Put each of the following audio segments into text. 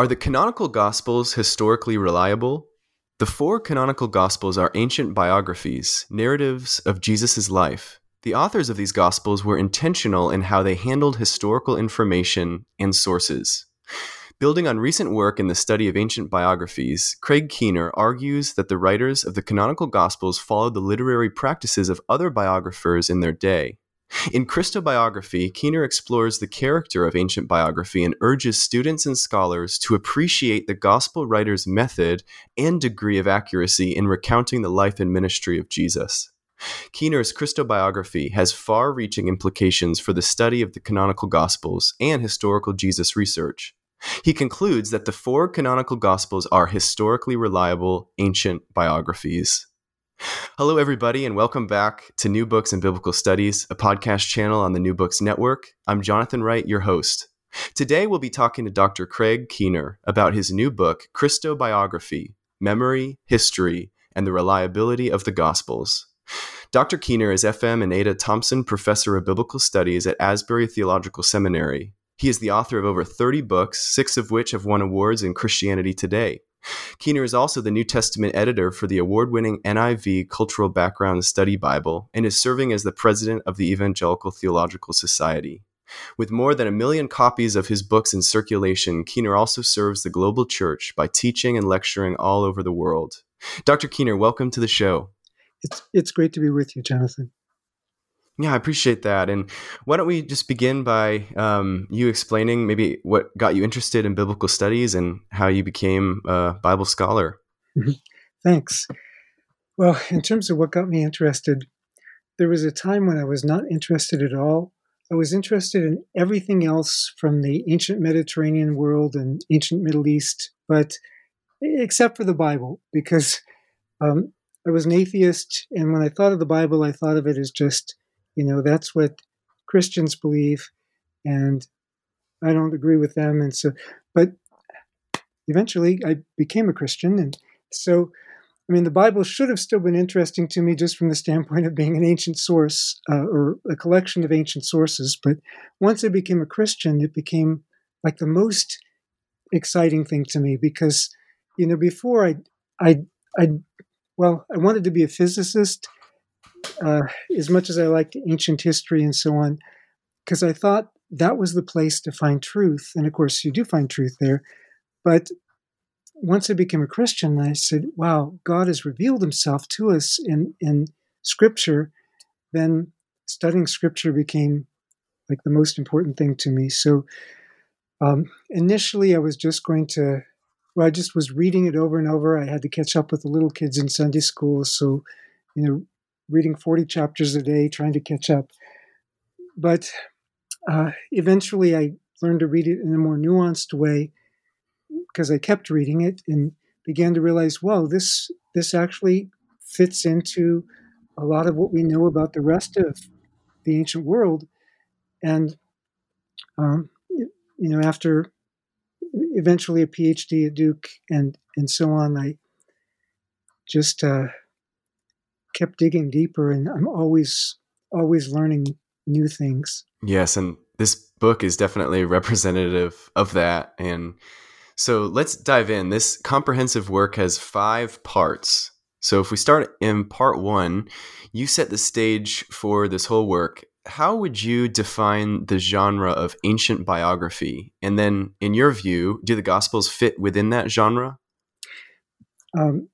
Are the canonical Gospels historically reliable? The four canonical Gospels are ancient biographies, narratives of Jesus' life. The authors of these Gospels were intentional in how they handled historical information and sources. Building on recent work in the study of ancient biographies, Craig Keener argues that the writers of the canonical Gospels followed the literary practices of other biographers in their day. In Christobiography, Keener explores the character of ancient biography and urges students and scholars to appreciate the gospel writer's method and degree of accuracy in recounting the life and ministry of Jesus. Keener's Christobiography has far reaching implications for the study of the canonical Gospels and historical Jesus research. He concludes that the four canonical Gospels are historically reliable ancient biographies. Hello, everybody, and welcome back to New Books and Biblical Studies, a podcast channel on the New Books Network. I'm Jonathan Wright, your host. Today, we'll be talking to Dr. Craig Keener about his new book, Christobiography Memory, History, and the Reliability of the Gospels. Dr. Keener is FM and Ada Thompson Professor of Biblical Studies at Asbury Theological Seminary. He is the author of over 30 books, six of which have won awards in Christianity Today. Keener is also the New Testament editor for the award winning NIV Cultural Background Study Bible and is serving as the president of the Evangelical Theological Society. With more than a million copies of his books in circulation, Keener also serves the global church by teaching and lecturing all over the world. Dr. Keener, welcome to the show. It's, it's great to be with you, Jonathan. Yeah, I appreciate that. And why don't we just begin by um, you explaining maybe what got you interested in biblical studies and how you became a Bible scholar? Mm-hmm. Thanks. Well, in terms of what got me interested, there was a time when I was not interested at all. I was interested in everything else from the ancient Mediterranean world and ancient Middle East, but except for the Bible, because um, I was an atheist. And when I thought of the Bible, I thought of it as just you know, that's what Christians believe, and I don't agree with them. And so, but eventually I became a Christian. And so, I mean, the Bible should have still been interesting to me just from the standpoint of being an ancient source uh, or a collection of ancient sources. But once I became a Christian, it became like the most exciting thing to me because, you know, before I, I, I, well, I wanted to be a physicist uh, as much as I liked ancient history and so on, because I thought that was the place to find truth. And of course, you do find truth there. But once I became a Christian, I said, wow, God has revealed himself to us in, in Scripture. Then studying Scripture became like the most important thing to me. So um, initially, I was just going to, well, I just was reading it over and over. I had to catch up with the little kids in Sunday school. So, you know, reading 40 chapters a day, trying to catch up. But uh, eventually, I learned to read it in a more nuanced way because I kept reading it and began to realize, whoa, this this actually fits into a lot of what we know about the rest of the ancient world. And um, you know, after eventually a PhD at Duke and and so on, I just uh, kept digging deeper, and I'm always always learning new things. Yes, and this book is definitely representative of that. And so let's dive in. This comprehensive work has five parts. So if we start in part one, you set the stage for this whole work how would you define the genre of ancient biography? And then, in your view, do the Gospels fit within that genre? Um,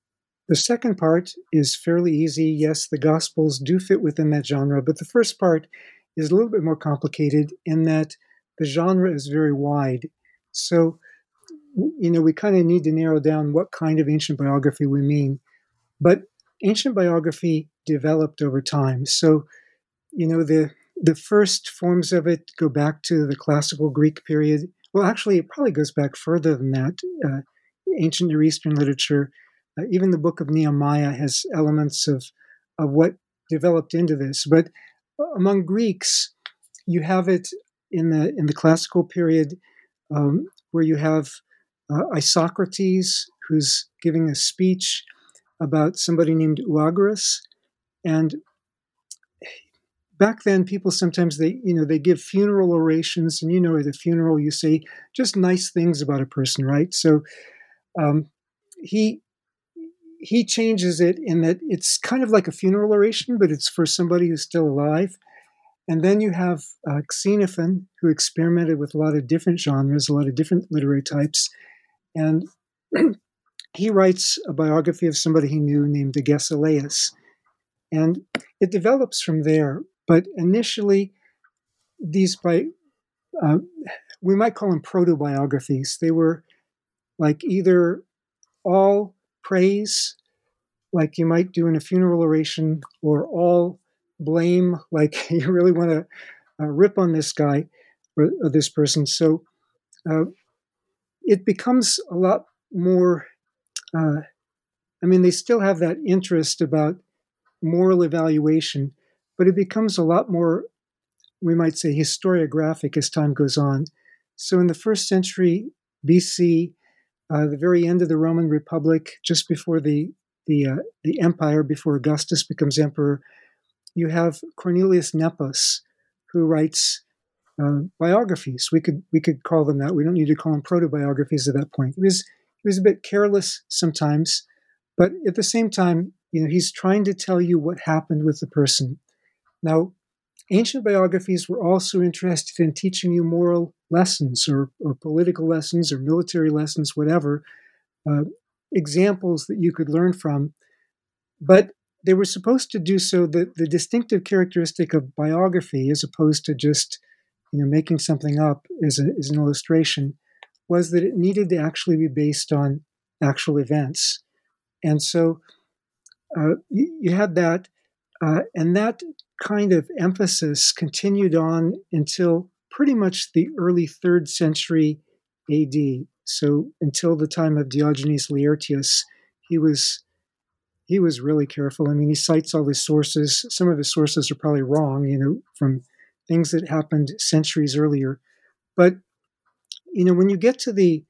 the second part is fairly easy. Yes, the Gospels do fit within that genre, but the first part is a little bit more complicated in that the genre is very wide. So, you know, we kind of need to narrow down what kind of ancient biography we mean. But ancient biography developed over time. So, you know, the the first forms of it go back to the classical Greek period. Well, actually, it probably goes back further than that. Uh, ancient Near Eastern literature, uh, even the book of Nehemiah has elements of of what developed into this. But among Greeks, you have it in the in the classical period um, where you have uh, Isocrates who's giving a speech about somebody named Euagoras, and back then people sometimes they you know they give funeral orations, and you know at a funeral you say just nice things about a person, right? So um, he he changes it in that it's kind of like a funeral oration, but it's for somebody who's still alive. And then you have uh, Xenophon, who experimented with a lot of different genres, a lot of different literary types. And he writes a biography of somebody he knew named Agesilaus. And it develops from there. But initially, these by uh, we might call them proto biographies. They were like either all praise, like you might do in a funeral oration, or all blame, like you really want to uh, rip on this guy or, or this person. So uh, it becomes a lot more. Uh, I mean, they still have that interest about moral evaluation, but it becomes a lot more, we might say, historiographic as time goes on. So in the first century BC, uh, the very end of the Roman Republic, just before the the uh, the empire, before Augustus becomes emperor, you have Cornelius Nepos, who writes uh, biographies. We could we could call them that. We don't need to call them proto-biographies at that point. He was he was a bit careless sometimes, but at the same time, you know, he's trying to tell you what happened with the person. Now, ancient biographies were also interested in teaching you moral lessons or, or political lessons or military lessons, whatever, uh, examples that you could learn from. But they were supposed to do so. The, the distinctive characteristic of biography, as opposed to just you know making something up as, a, as an illustration, was that it needed to actually be based on actual events. And so uh, you, you, had that, uh, and that kind of emphasis continued on until pretty much the early third century AD. So until the time of Diogenes Laertius, he was he was really careful. I mean, he cites all his sources. Some of his sources are probably wrong, you know, from things that happened centuries earlier. But you know, when you get to the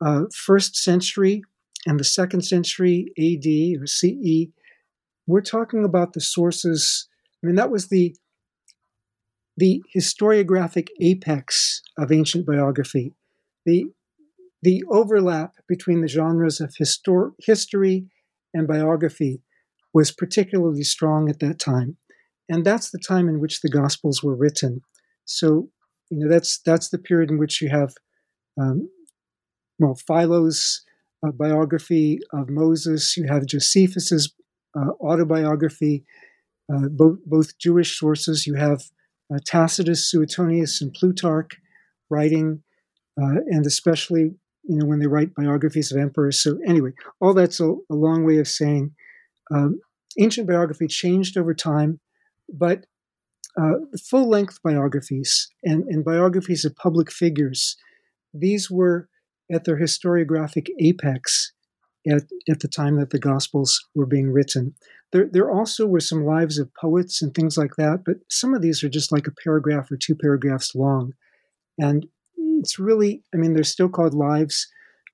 uh, first century and the second century AD or CE, we're talking about the sources. I mean, that was the the historiographic apex of ancient biography. The the overlap between the genres of histor- history and biography was particularly strong at that time. And that's the time in which the Gospels were written. So, you know, that's that's the period in which you have, um, well, Philo's uh, biography of Moses. You have Josephus's autobiography, uh, both both Jewish sources. You have uh, Tacitus, Suetonius, and Plutarch writing, uh, and especially you know, when they write biographies of emperors. So anyway, all that's a, a long way of saying um, ancient biography changed over time, but uh, full length biographies and, and biographies of public figures, these were at their historiographic apex at, at the time that the Gospels were being written. There, there also were some lives of poets and things like that, but some of these are just like a paragraph or two paragraphs long. And it's really, I mean, they're still called lives,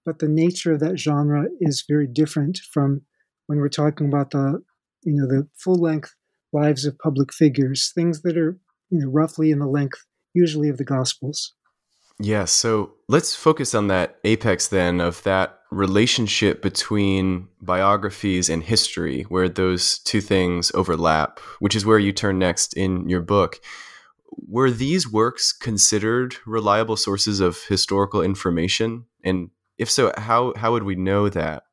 but the nature of that genre is very different from when we're talking about the, you know, the full length lives of public figures, things that are, you know, roughly in the length, usually of the Gospels. Yeah, so let's focus on that apex then of that relationship between biographies and history, where those two things overlap, which is where you turn next in your book. were these works considered reliable sources of historical information? And if so, how, how would we know that?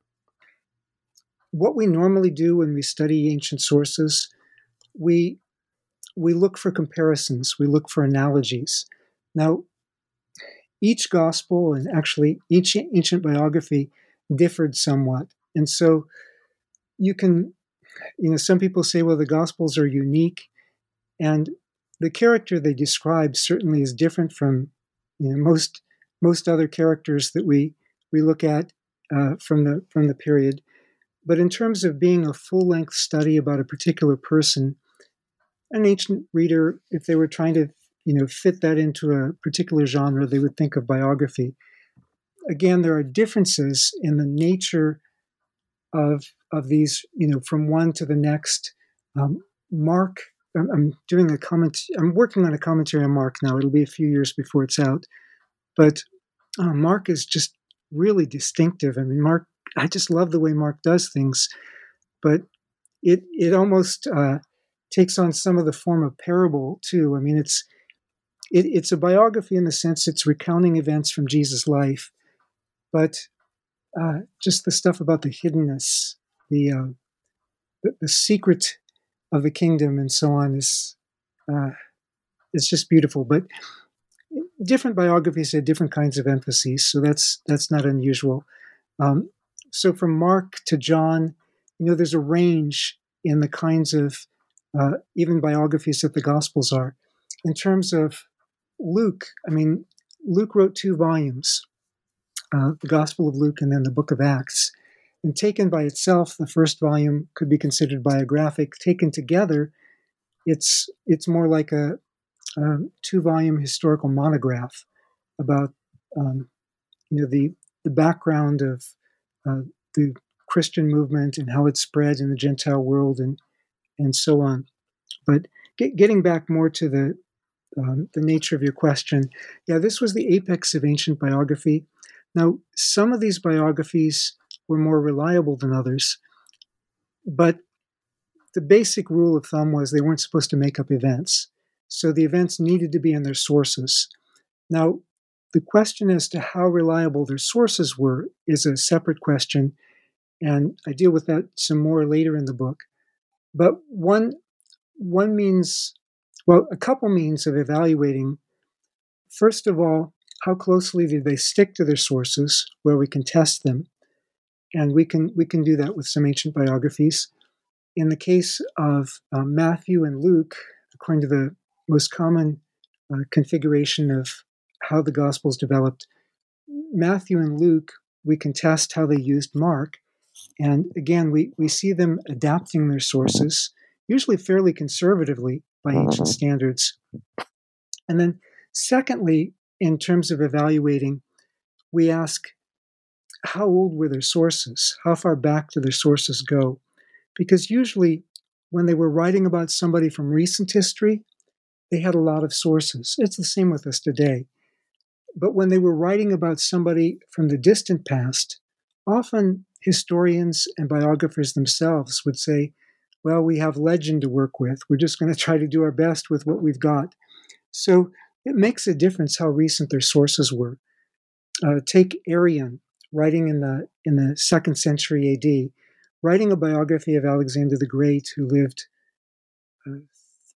What we normally do when we study ancient sources, we we look for comparisons, we look for analogies. Now, each gospel and actually each ancient biography differed somewhat. And so you can, you know, some people say, well, the gospels are unique. And the character they describe certainly is different from you know, most most other characters that we we look at uh, from the from the period. But in terms of being a full length study about a particular person, an ancient reader, if they were trying to you know fit that into a particular genre, they would think of biography. Again, there are differences in the nature of of these, you know, from one to the next. Um, Mark I'm, doing a comment. I'm working on a commentary on Mark now. It'll be a few years before it's out, but uh, Mark is just really distinctive. I mean, Mark. I just love the way Mark does things, but it it almost uh, takes on some of the form of parable too. I mean, it's it, it's a biography in the sense it's recounting events from Jesus' life, but uh, just the stuff about the hiddenness, the, uh, the, the secret of the kingdom and so on is uh, it's just beautiful. But different biographies had different kinds of emphases, so that's that's not unusual. Um, so from Mark to John, you know, there's a range in the kinds of uh, even biographies that the Gospels are. In terms of Luke, I mean, Luke wrote two volumes, uh, the Gospel of Luke and then the Book of Acts. And taken by itself, the first volume could be considered biographic. Taken together, it's it's more like a, a two-volume historical monograph about um, you know the the background of uh, the Christian movement and how it spread in the Gentile world and and so on. But get, getting back more to the um, the nature of your question, yeah, this was the apex of ancient biography. Now, some of these biographies were more reliable than others. But the basic rule of thumb was they weren't supposed to make up events. So the events needed to be in their sources. Now, the question as to how reliable their sources were is a separate question, and I deal with that some more later in the book. But one one means, well, a couple means of evaluating. First of all, how closely did they stick to their sources, where we can test them? and we can we can do that with some ancient biographies. In the case of uh, Matthew and Luke, according to the most common uh, configuration of how the Gospels developed, Matthew and Luke, we can test how they used Mark. And again, we, we see them adapting their sources, usually fairly conservatively by ancient mm-hmm. standards. And then, secondly, in terms of evaluating, we ask how old were their sources? How far back do their sources go? Because usually, when they were writing about somebody from recent history, they had a lot of sources. It's the same with us today. But when they were writing about somebody from the distant past, often historians and biographers themselves would say, well, we have legend to work with. We're just going to try to do our best with what we've got. So it makes a difference how recent their sources were. Uh, take Arrian, writing in the in the second century AD, writing a biography of Alexander the Great, who lived uh,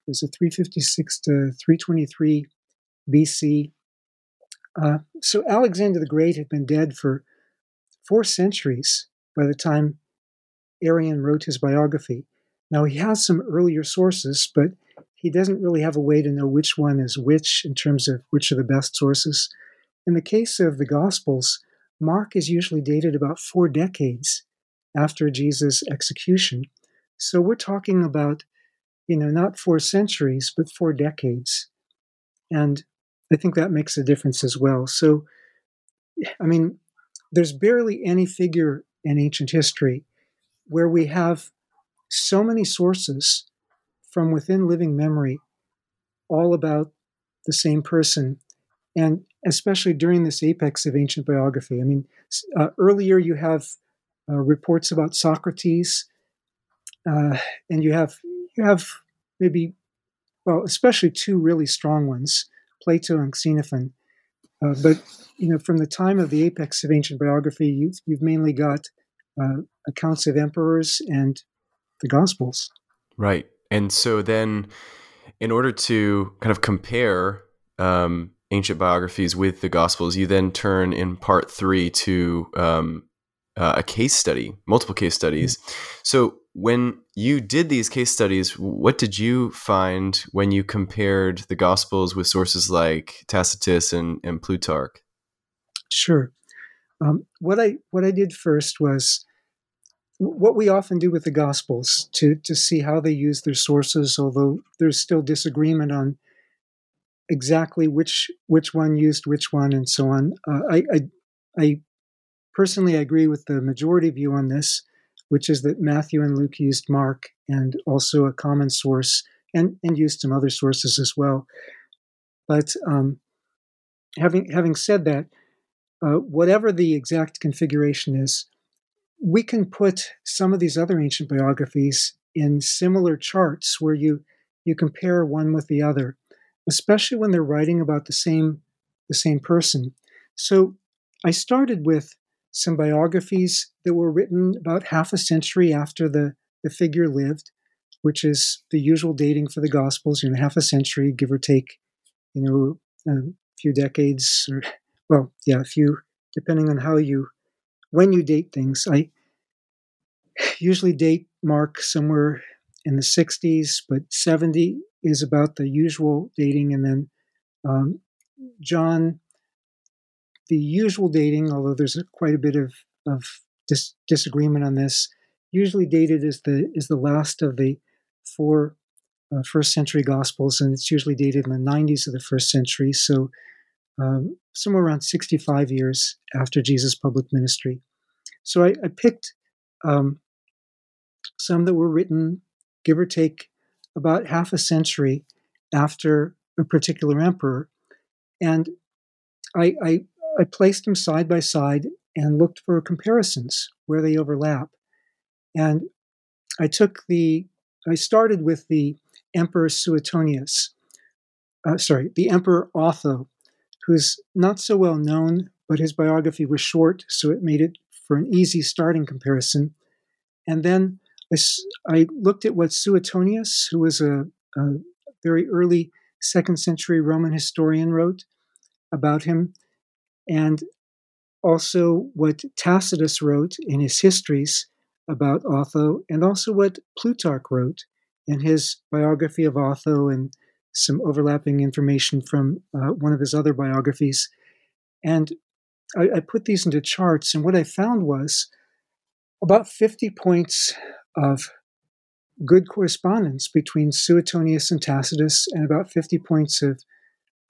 was it 356 to 323 BC. Uh, so Alexander the Great had been dead for four centuries by the time Arrian wrote his biography. Now he has some earlier sources, but he doesn't really have a way to know which one is which in terms of which are the best sources. In the case of the Gospels, Mark is usually dated about four decades after Jesus' execution. So we're talking about, you know, not four centuries, but four decades. And I think that makes a difference as well. So, I mean, there's barely any figure in ancient history where we have so many sources from within living memory all about the same person and especially during this apex of ancient biography. I mean, uh, earlier you have uh, reports about Socrates, uh, and you have you have maybe well, especially two really strong ones, Plato and Xenophon. Uh, but you know, from the time of the apex of ancient biography, you've you've mainly got uh, accounts of emperors and the Gospels. Right, and so then, in order to kind of compare um, ancient biographies with the Gospels, you then turn in part three to um, uh, a case study, multiple case studies. Mm-hmm. So when you did these case studies, what did you find when you compared the Gospels with sources like Tacitus and, and Plutarch? Sure. Um, what I what I did first was what we often do with the Gospels to to see how they use their sources, although there's still disagreement on exactly which which one used which one and so on. Uh, I, I, I personally agree with the majority view on this which is that Matthew and Luke used Mark and also a common source and, and used some other sources as well. But um, having having said that, uh, whatever the exact configuration is, we can put some of these other ancient biographies in similar charts where you you compare one with the other, especially when they're writing about the same the same person. So I started with some biographies that were written about half a century after the, the figure lived, which is the usual dating for the Gospels, you know, half a century, give or take, you know, a few decades, or, well, yeah, a few, depending on how you, when you date things. I usually date Mark somewhere in the 60s, but 70 is about the usual dating, and then um, John the usual dating, although there's a, quite a bit of, of dis- disagreement on this, usually dated as the is the last of the four uh, first century gospels, and it's usually dated in the 90s of the first century, so um, somewhere around 65 years after Jesus' public ministry. So I, I picked um, some that were written, give or take, about half a century after a particular emperor, and I, I I placed them side by side and looked for comparisons where they overlap. And I took the, I started with the Emperor Suetonius, uh, sorry, the Emperor Otho, who's not so well known, but his biography was short, so it made it for an easy starting comparison. And then I, I looked at what Suetonius, who was a, a very early second century Roman historian, wrote about him and also what Tacitus wrote in his histories about Otho, and also what Plutarch wrote in his biography of Otho and some overlapping information from uh, one of his other biographies. And I, I put these into charts, and what I found was about 50 points of good correspondence between Suetonius and Tacitus, and about 50 points of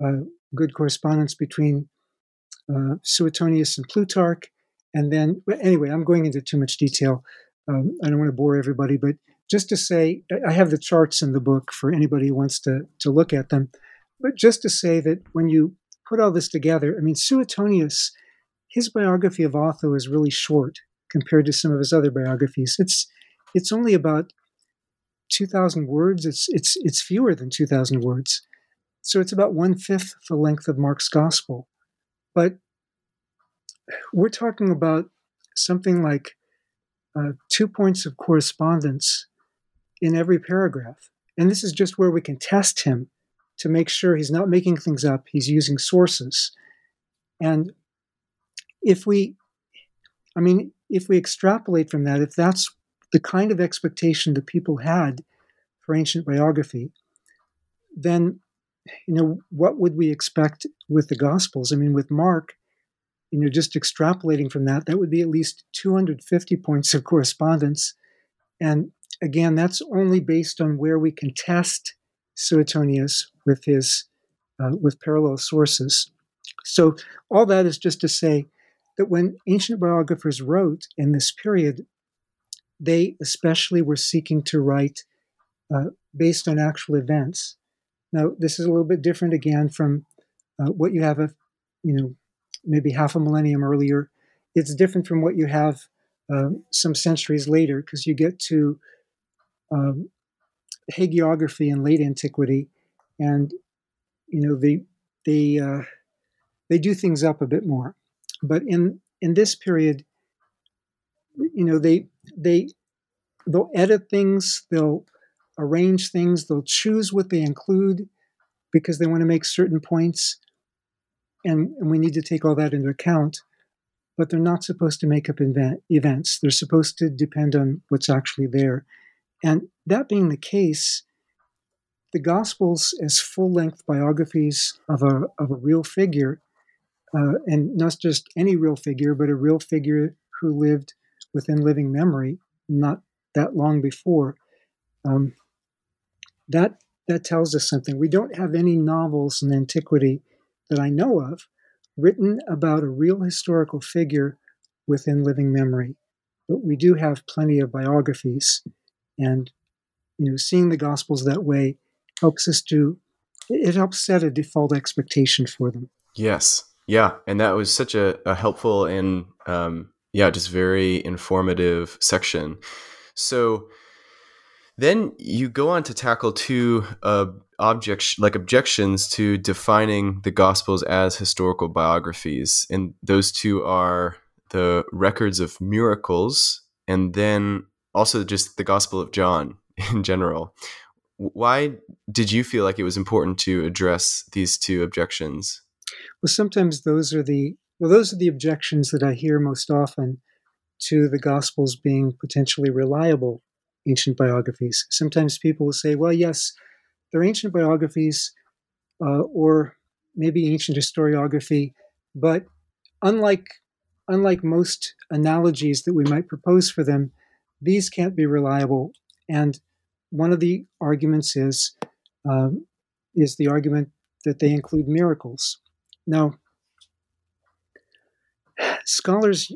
uh, good correspondence between uh, Suetonius and Plutarch. And then, anyway, I'm going into too much detail. Um, I don't want to bore everybody, but just to say, I have the charts in the book for anybody who wants to, to look at them. But just to say that when you put all this together, I mean, Suetonius, his biography of Otho is really short compared to some of his other biographies. It's it's only about 2,000 words. It's it's it's fewer than 2,000 words, so it's about one fifth the length of Mark's Gospel. But we're talking about something like uh, two points of correspondence in every paragraph. And this is just where we can test him to make sure he's not making things up, he's using sources. And if we, I mean, if we extrapolate from that, if that's the kind of expectation that people had for ancient biography, then you know, what would we expect with the Gospels? I mean, with Mark, you know, just extrapolating from that, that would be at least 250 points of correspondence. And again, that's only based on where we can test Suetonius with his uh, with parallel sources. So all that is just to say that when ancient biographers wrote in this period, they especially were seeking to write uh, based on actual events. Now, this is a little bit different again from uh, what you have, a, you know, maybe half a millennium earlier. It's different from what you have uh, some centuries later because you get to um, hagiography in late antiquity, and you know they they uh, they do things up a bit more. But in in this period, you know they they they'll edit things, they'll arrange things, they'll choose what they include because they want to make certain points, and, and we need to take all that into account. But they're not supposed to make up event, events. They're supposed to depend on what's actually there. And that being the case, the Gospels as full length biographies of a, of a real figure, uh, and not just any real figure, but a real figure who lived within living memory not that long before. Um, that that tells us something. We don't have any novels in antiquity that I know of written about a real historical figure within living memory, but we do have plenty of biographies, and you know, seeing the Gospels that way helps us to it helps set a default expectation for them. Yes, yeah, and that was such a, a helpful and um, yeah, just very informative section. So then you go on to tackle two uh, object like objections to defining the Gospels as historical biographies, and those two are the records of miracles, and then also just the Gospel of John in general. Why did you feel like it was important to address these two objections? Well, sometimes those are the well, those are the objections that I hear most often to the Gospels being potentially reliable ancient biographies. Sometimes people will say, well, yes, they're ancient biographies uh, or maybe ancient historiography, but unlike unlike most analogies that we might propose for them, these can't be reliable. And one of the arguments is um, is the argument that they include miracles. Now, scholars,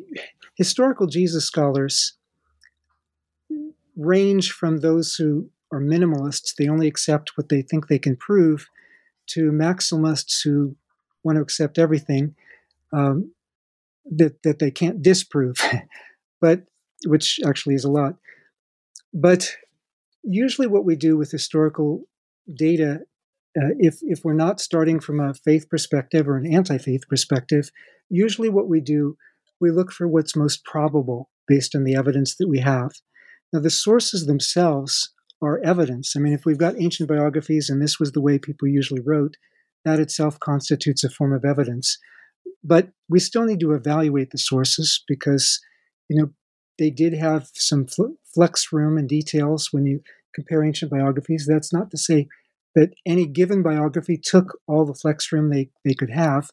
historical Jesus scholars, range from those who are minimalists, they only accept what they think they can prove, to maximalists who want to accept everything um, that, that they can't disprove, but which actually is a lot. But usually, what we do with historical data, uh, if if we're not starting from a faith perspective or an anti-faith perspective, usually what we do, we look for what's most probable based on the evidence that we have. Now, the sources themselves are evidence. I mean, if we've got ancient biographies and this was the way people usually wrote, that itself constitutes a form of evidence. But we still need to evaluate the sources because, you know, they did have some flex room and details when you compare ancient biographies. That's not to say that any given biography took all the flex room they, they could have,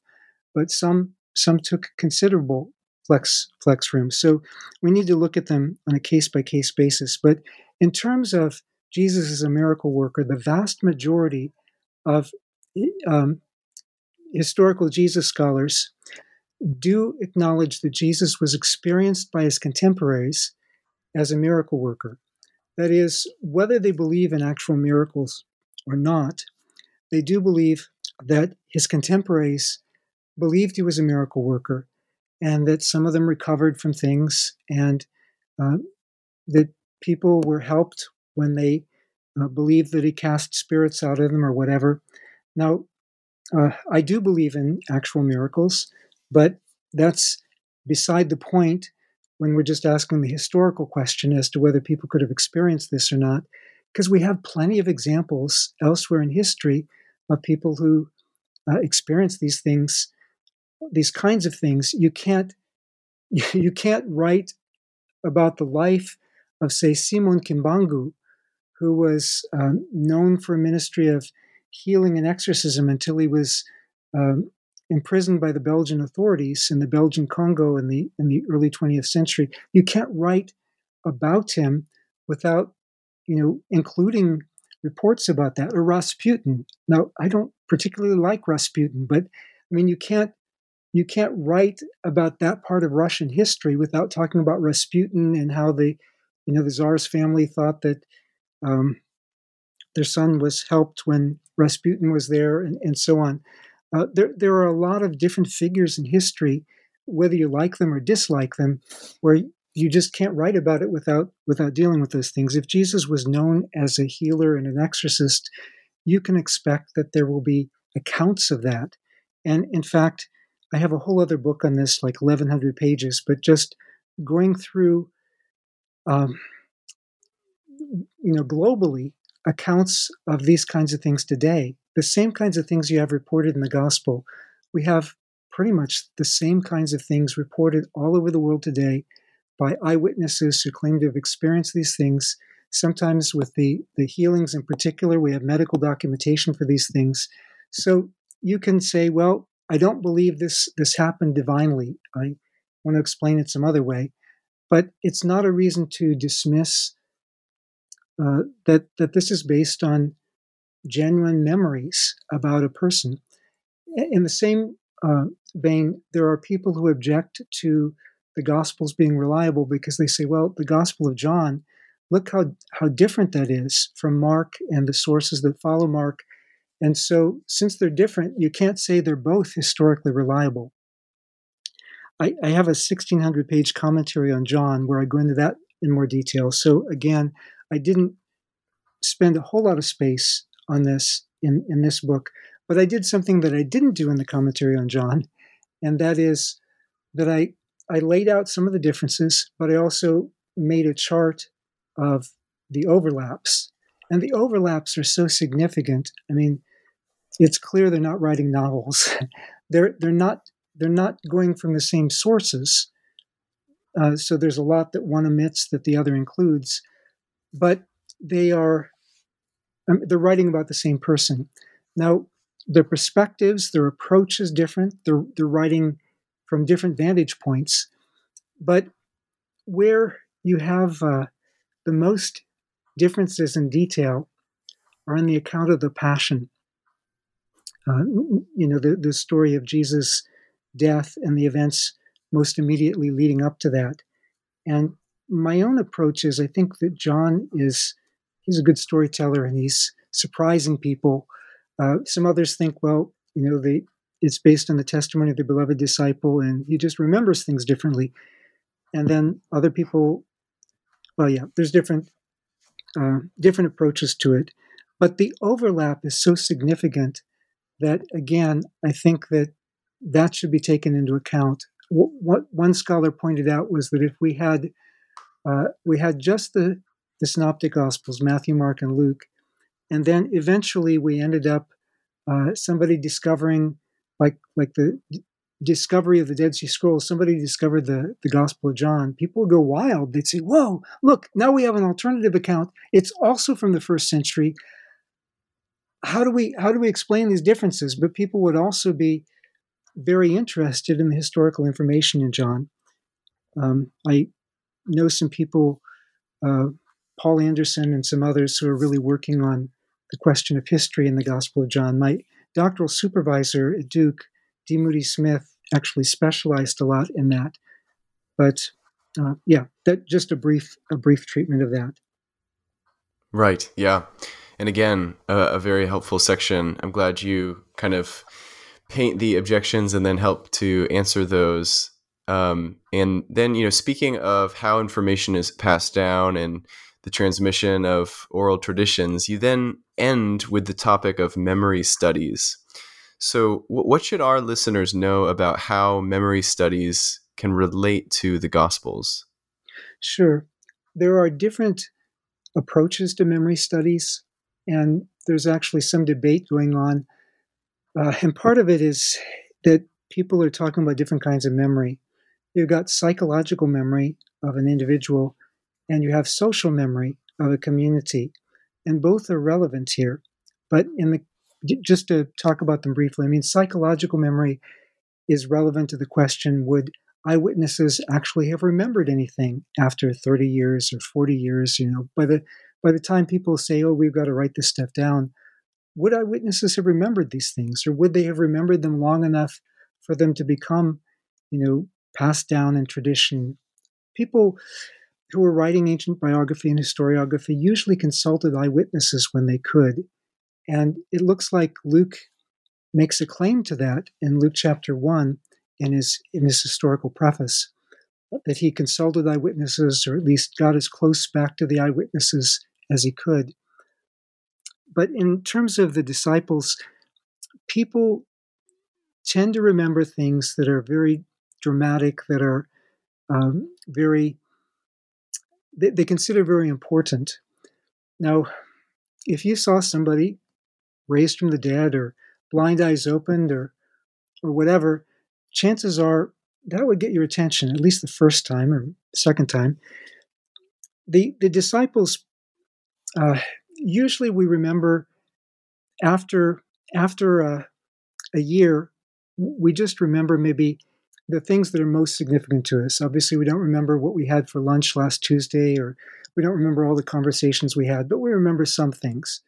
but some some took considerable flex flex room. So we need to look at them on a case by case basis. But in terms of Jesus as a miracle worker, the vast majority of um, historical Jesus scholars do acknowledge that Jesus was experienced by his contemporaries as a miracle worker. That is, whether they believe in actual miracles or not, they do believe that his contemporaries believed he was a miracle worker and that some of them recovered from things, and uh, that people were helped when they uh, believed that he cast spirits out of them or whatever. Now, uh, I do believe in actual miracles, but that's beside the point when we're just asking the historical question as to whether people could have experienced this or not, because we have plenty of examples elsewhere in history of people who uh, experienced these things these kinds of things, you can't you can't write about the life of, say, Simon Kimbangu, who was um, known for a ministry of healing and exorcism until he was um, imprisoned by the Belgian authorities in the Belgian Congo in the in the early 20th century. You can't write about him without, you know, including reports about that. Or Rasputin. Now, I don't particularly like Rasputin, but I mean, you can't you can't write about that part of Russian history without talking about Rasputin and how the, you know, the Tsar's family thought that um, their son was helped when Rasputin was there, and, and so on. Uh, there, there are a lot of different figures in history, whether you like them or dislike them, where you just can't write about it without without dealing with those things. If Jesus was known as a healer and an exorcist, you can expect that there will be accounts of that. And in fact, I have a whole other book on this, like 1,100 pages, but just going through, um, you know, globally accounts of these kinds of things today, the same kinds of things you have reported in the gospel. We have pretty much the same kinds of things reported all over the world today by eyewitnesses who claim to have experienced these things. Sometimes with the, the healings in particular, we have medical documentation for these things. So you can say, well, I don't believe this this happened divinely. I want to explain it some other way, but it's not a reason to dismiss uh, that that this is based on genuine memories about a person. In the same uh, vein, there are people who object to the Gospels being reliable because they say, well, the Gospel of John, look how how different that is from Mark and the sources that follow Mark and so, since they're different, you can't say they're both historically reliable. I, I have a 1600 page commentary on John where I go into that in more detail. So, again, I didn't spend a whole lot of space on this in, in this book, but I did something that I didn't do in the commentary on John, and that is that I, I laid out some of the differences, but I also made a chart of the overlaps. And the overlaps are so significant. I mean, it's clear they're not writing novels. they're they're not they're not going from the same sources. Uh, so there's a lot that one omits that the other includes, but they are um, they're writing about the same person. Now, their perspectives, their approach is different. They're they're writing from different vantage points, but where you have uh, the most differences in detail are in the account of the passion uh, you know, the, the story of Jesus' death and the events most immediately leading up to that. And my own approach is I think that John is he's a good storyteller and he's surprising people. Uh, some others think, well, you know, they it's based on the testimony of the beloved disciple, and he just remembers things differently. And then other people, well, yeah, there's different uh, different approaches to it, but the overlap is so significant that again, I think that that should be taken into account. What one scholar pointed out was that if we had uh, we had just the the synoptic gospels, Matthew, Mark, and Luke, and then eventually we ended up uh, somebody discovering like like the discovery of the Dead Sea Scrolls, somebody discovered the, the Gospel of John, people would go wild. They'd say, Whoa, look, now we have an alternative account. It's also from the first century how do we how do we explain these differences? But people would also be very interested in the historical information in John. Um, I know some people, uh, Paul Anderson and some others, who are really working on the question of history in the Gospel of John. My doctoral supervisor at Duke, D. Moody Smith, actually specialized a lot in that. But uh, yeah, that just a brief a brief treatment of that. Right. Yeah. And again, a, a very helpful section. I'm glad you kind of paint the objections and then help to answer those. Um, and then, you know, speaking of how information is passed down and the transmission of oral traditions, you then end with the topic of memory studies. So, what should our listeners know about how memory studies can relate to the Gospels? Sure. There are different approaches to memory studies and there's actually some debate going on. Uh, and part of it is that people are talking about different kinds of memory. You've got psychological memory of an individual, and you have social memory of a community, and both are relevant here. But in the just to talk about them briefly, I mean, psychological memory is relevant to the question: Would eyewitnesses actually have remembered anything after 30 years or 40 years? You know, by the by the time people say, oh, we've got to write this stuff down, would eyewitnesses have remembered these things or would they have remembered them long enough for them to become, you know, passed down in tradition? People who were writing ancient biography and historiography usually consulted eyewitnesses when they could. And it looks like Luke makes a claim to that in Luke chapter 1 in his, in his historical preface that he consulted eyewitnesses or at least got as close back to the eyewitnesses as he could. but in terms of the disciples, people tend to remember things that are very dramatic, that are um, very, they, they consider very important. Now, if you saw somebody raised from the dead or blind eyes opened or or whatever, chances are that would get your attention at least the first time or second time. The the disciples uh, usually we remember after after a, a year we just remember maybe the things that are most significant to us. Obviously, we don't remember what we had for lunch last Tuesday, or we don't remember all the conversations we had, but we remember some things.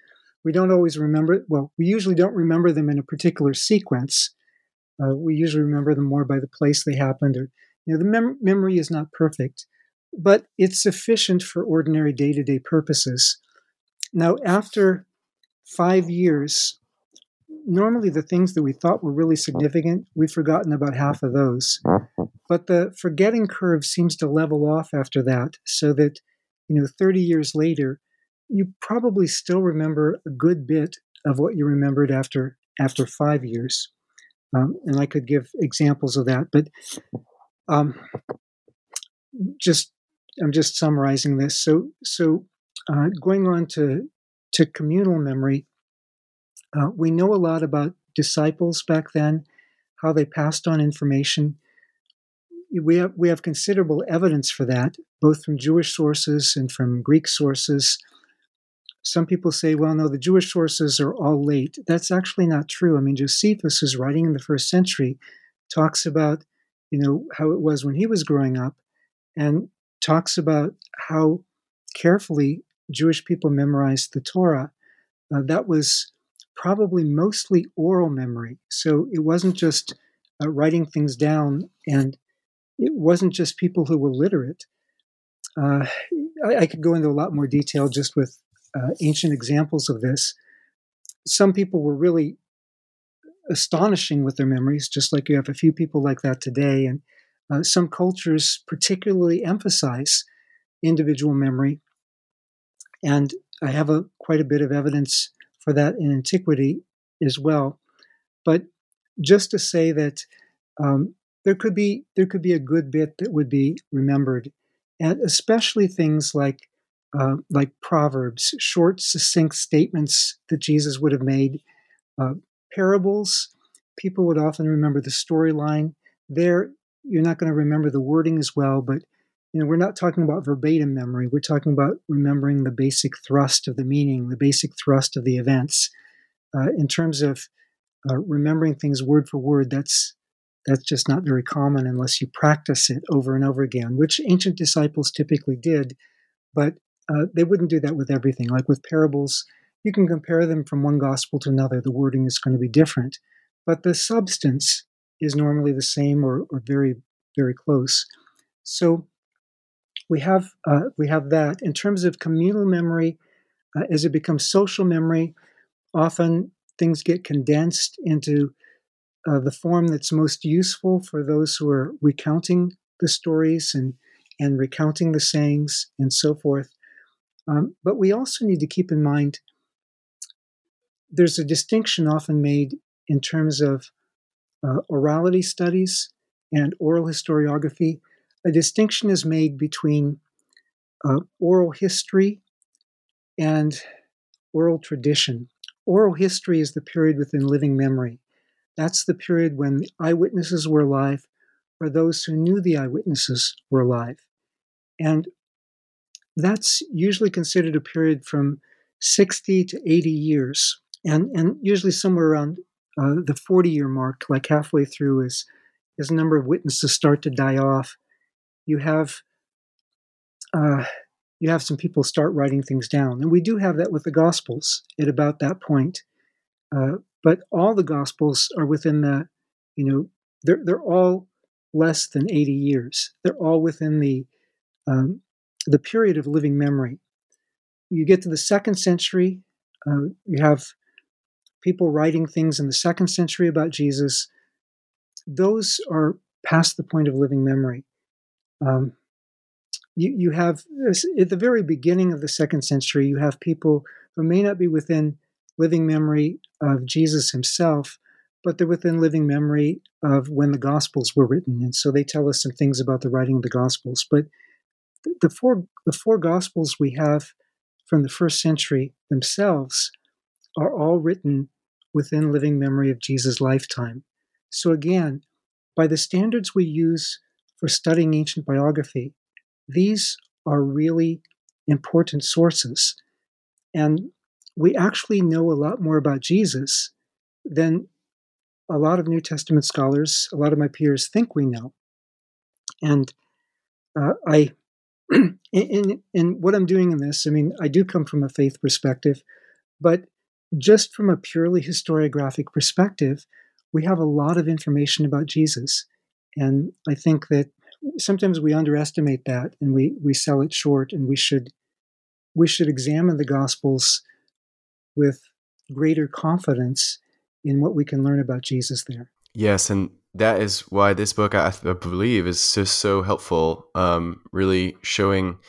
We don't always remember, well, we usually don't remember them in a particular sequence. Uh, we usually remember them more by the place they happened, or, you know, the mem- memory is not perfect, but it's sufficient for ordinary day to day purposes. Now, after five years, normally the things that we thought were really significant, we've forgotten about half of those. But the forgetting curve seems to level off after that, so that, you know, 30 years later, you probably still remember a good bit of what you remembered after after five years. Um, and I could give examples of that, but um, just I'm just summarizing this. So so uh, going on to to communal memory, uh, we know a lot about disciples back then, how they passed on information. We have we have considerable evidence for that, both from Jewish sources and from Greek sources some people say, well, no, the Jewish sources are all late. That's actually not true. I mean, Josephus, who's writing in the first century, talks about, you know, how it was when he was growing up and talks about how carefully Jewish people memorized the Torah. Uh, that was probably mostly oral memory. So it wasn't just uh, writing things down, and it wasn't just people who were literate. Uh, I, I, could go into a lot more detail just with uh, ancient examples of this. Some people were really astonishing with their memories, just like you have a few people like that today. And uh, some cultures particularly emphasize individual memory. And I have a, quite a bit of evidence for that in antiquity as well. But just to say that um, there could be there could be a good bit that would be remembered, and especially things like uh, like proverbs, short, succinct statements that Jesus would have made. Uh, parables, people would often remember the storyline. There, you're not going to remember the wording as well, but you know, we're not talking about verbatim memory. We're talking about remembering the basic thrust of the meaning, the basic thrust of the events. Uh, in terms of uh, remembering things word for word, that's that's just not very common unless you practice it over and over again, which ancient disciples typically did. But uh, they wouldn't do that with everything. Like with parables, you can compare them from one gospel to another. The wording is going to be different, but the substance is normally the same or, or very, very close. So we have uh, we have that in terms of communal memory. Uh, as it becomes social memory, often things get condensed into uh, the form that's most useful for those who are recounting the stories and and recounting the sayings and so forth. Um, but we also need to keep in mind there's a distinction often made in terms of uh, orality studies and oral historiography. A distinction is made between uh, oral history and oral tradition. Oral history is the period within living memory. That's the period when eyewitnesses were alive or those who knew the eyewitnesses were alive. And that's usually considered a period from 60 to 80 years, and, and usually somewhere around uh, the 40 year mark, like halfway through, is a number of witnesses start to die off, you have uh, you have some people start writing things down, and we do have that with the Gospels at about that point. Uh, but all the Gospels are within the, you know, they're they're all less than 80 years. They're all within the um, the period of living memory. You get to the second century, uh, you have people writing things in the second century about Jesus. Those are past the point of living memory. Um, you, you have, at the very beginning of the second century, you have people who may not be within living memory of Jesus himself, but they're within living memory of when the Gospels were written. And so they tell us some things about the writing of the Gospels. But the four, the four Gospels we have from the first century themselves are all written within living memory of Jesus' lifetime. So again, by the standards we use for studying ancient biography, these are really important sources. And we actually know a lot more about Jesus than a lot of New Testament scholars, a lot of my peers think we know. And uh, I, in, in what I'm doing in this, I mean, I do come from a faith perspective, but just from a purely historiographic perspective, we have a lot of information about Jesus. And I think that sometimes we underestimate that and we, we sell it short and we should we should examine the gospels with greater confidence in what we can learn about Jesus there. Yes, and that is why this book, I, believe, is just so helpful. Um, really showing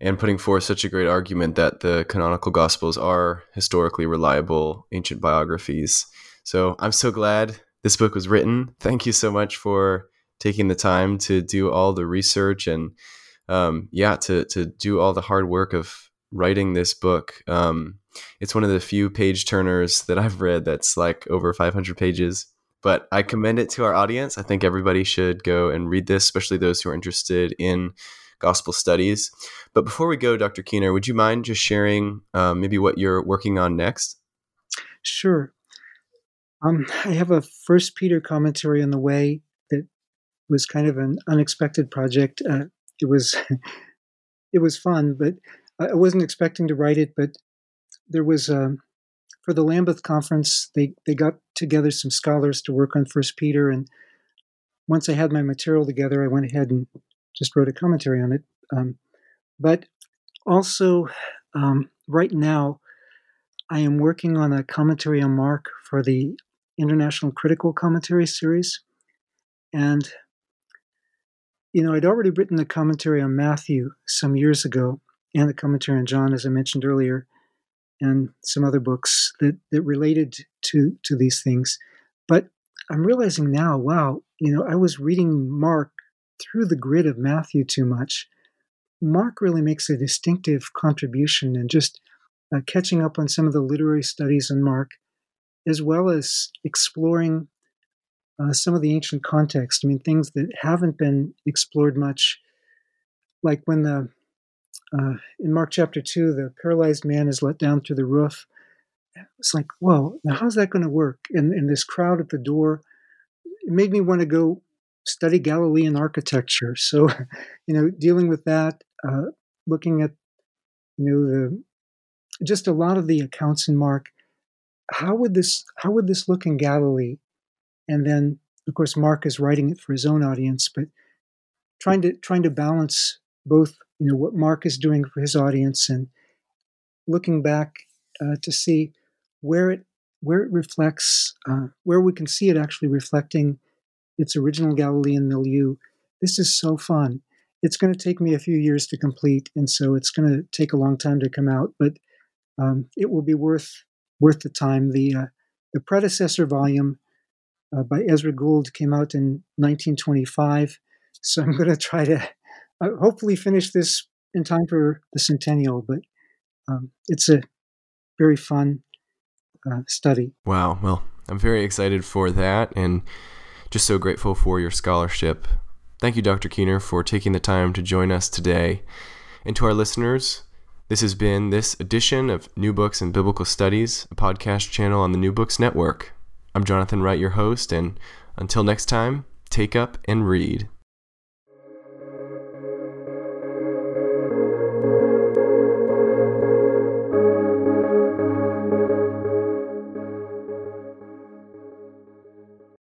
and putting forth such a great argument that the canonical gospels are historically reliable ancient biographies. So I'm so glad this book was written. Thank you so much for taking the time to do all the research and um, yeah, to to do all the hard work of writing this book. Um, it's one of the few page turners that I've read that's like over 500 pages. But I commend it to our audience. I think everybody should go and read this, especially those who are interested in gospel studies. But before we go, Dr. Keener, would you mind just sharing um, maybe what you're working on next? Sure. Um, I have a First Peter commentary on the way that was kind of an unexpected project. Uh, it was it was fun, but I wasn't expecting to write it. But there was um, for the Lambeth conference, they they got together some scholars to work on First Peter, and once I had my material together, I went ahead and just wrote a commentary on it. Um, but also, um, right now, I am working on a commentary on Mark for the International Critical Commentary series. And, you know, I'd already written a commentary on Matthew some years ago, and the commentary on John, as I mentioned earlier, and some other books that, that related to, to these things. But I'm realizing now, wow, you know, I was reading Mark through the grid of Matthew too much. Mark really makes a distinctive contribution and just uh, catching up on some of the literary studies in Mark, as well as exploring uh, some of the ancient context. I mean, things that haven't been explored much, like when the uh, in Mark chapter two, the paralyzed man is let down through the roof. It's like, whoa, now how's that going to work? And, and this crowd at the door, it made me want to go study Galilean architecture. So, you know, dealing with that, uh, looking at, you know, the just a lot of the accounts in Mark. How would this how would this look in Galilee? And then, of course, Mark is writing it for his own audience, but trying to trying to balance both, you know, what Mark is doing for his audience and looking back uh, to see where it where it reflects, uh, where we can see it actually reflecting its original Galilean milieu. This is so fun. It's going to take me a few years to complete, and so it's going to take a long time to come out, but um, it will be worth worth the time. The uh, the predecessor volume uh, by Ezra Gould came out in 1925, so I'm going to try to uh, hopefully finish this in time for the centennial. But um, it's a very fun uh, study. Wow. Well, I'm very excited for that, and just so grateful for your scholarship. Thank you, Dr. Keener, for taking the time to join us today. And to our listeners, this has been this edition of New Books in Biblical Studies, a podcast channel on the New Books Network. I'm Jonathan Wright, your host, and until next time, take up and read.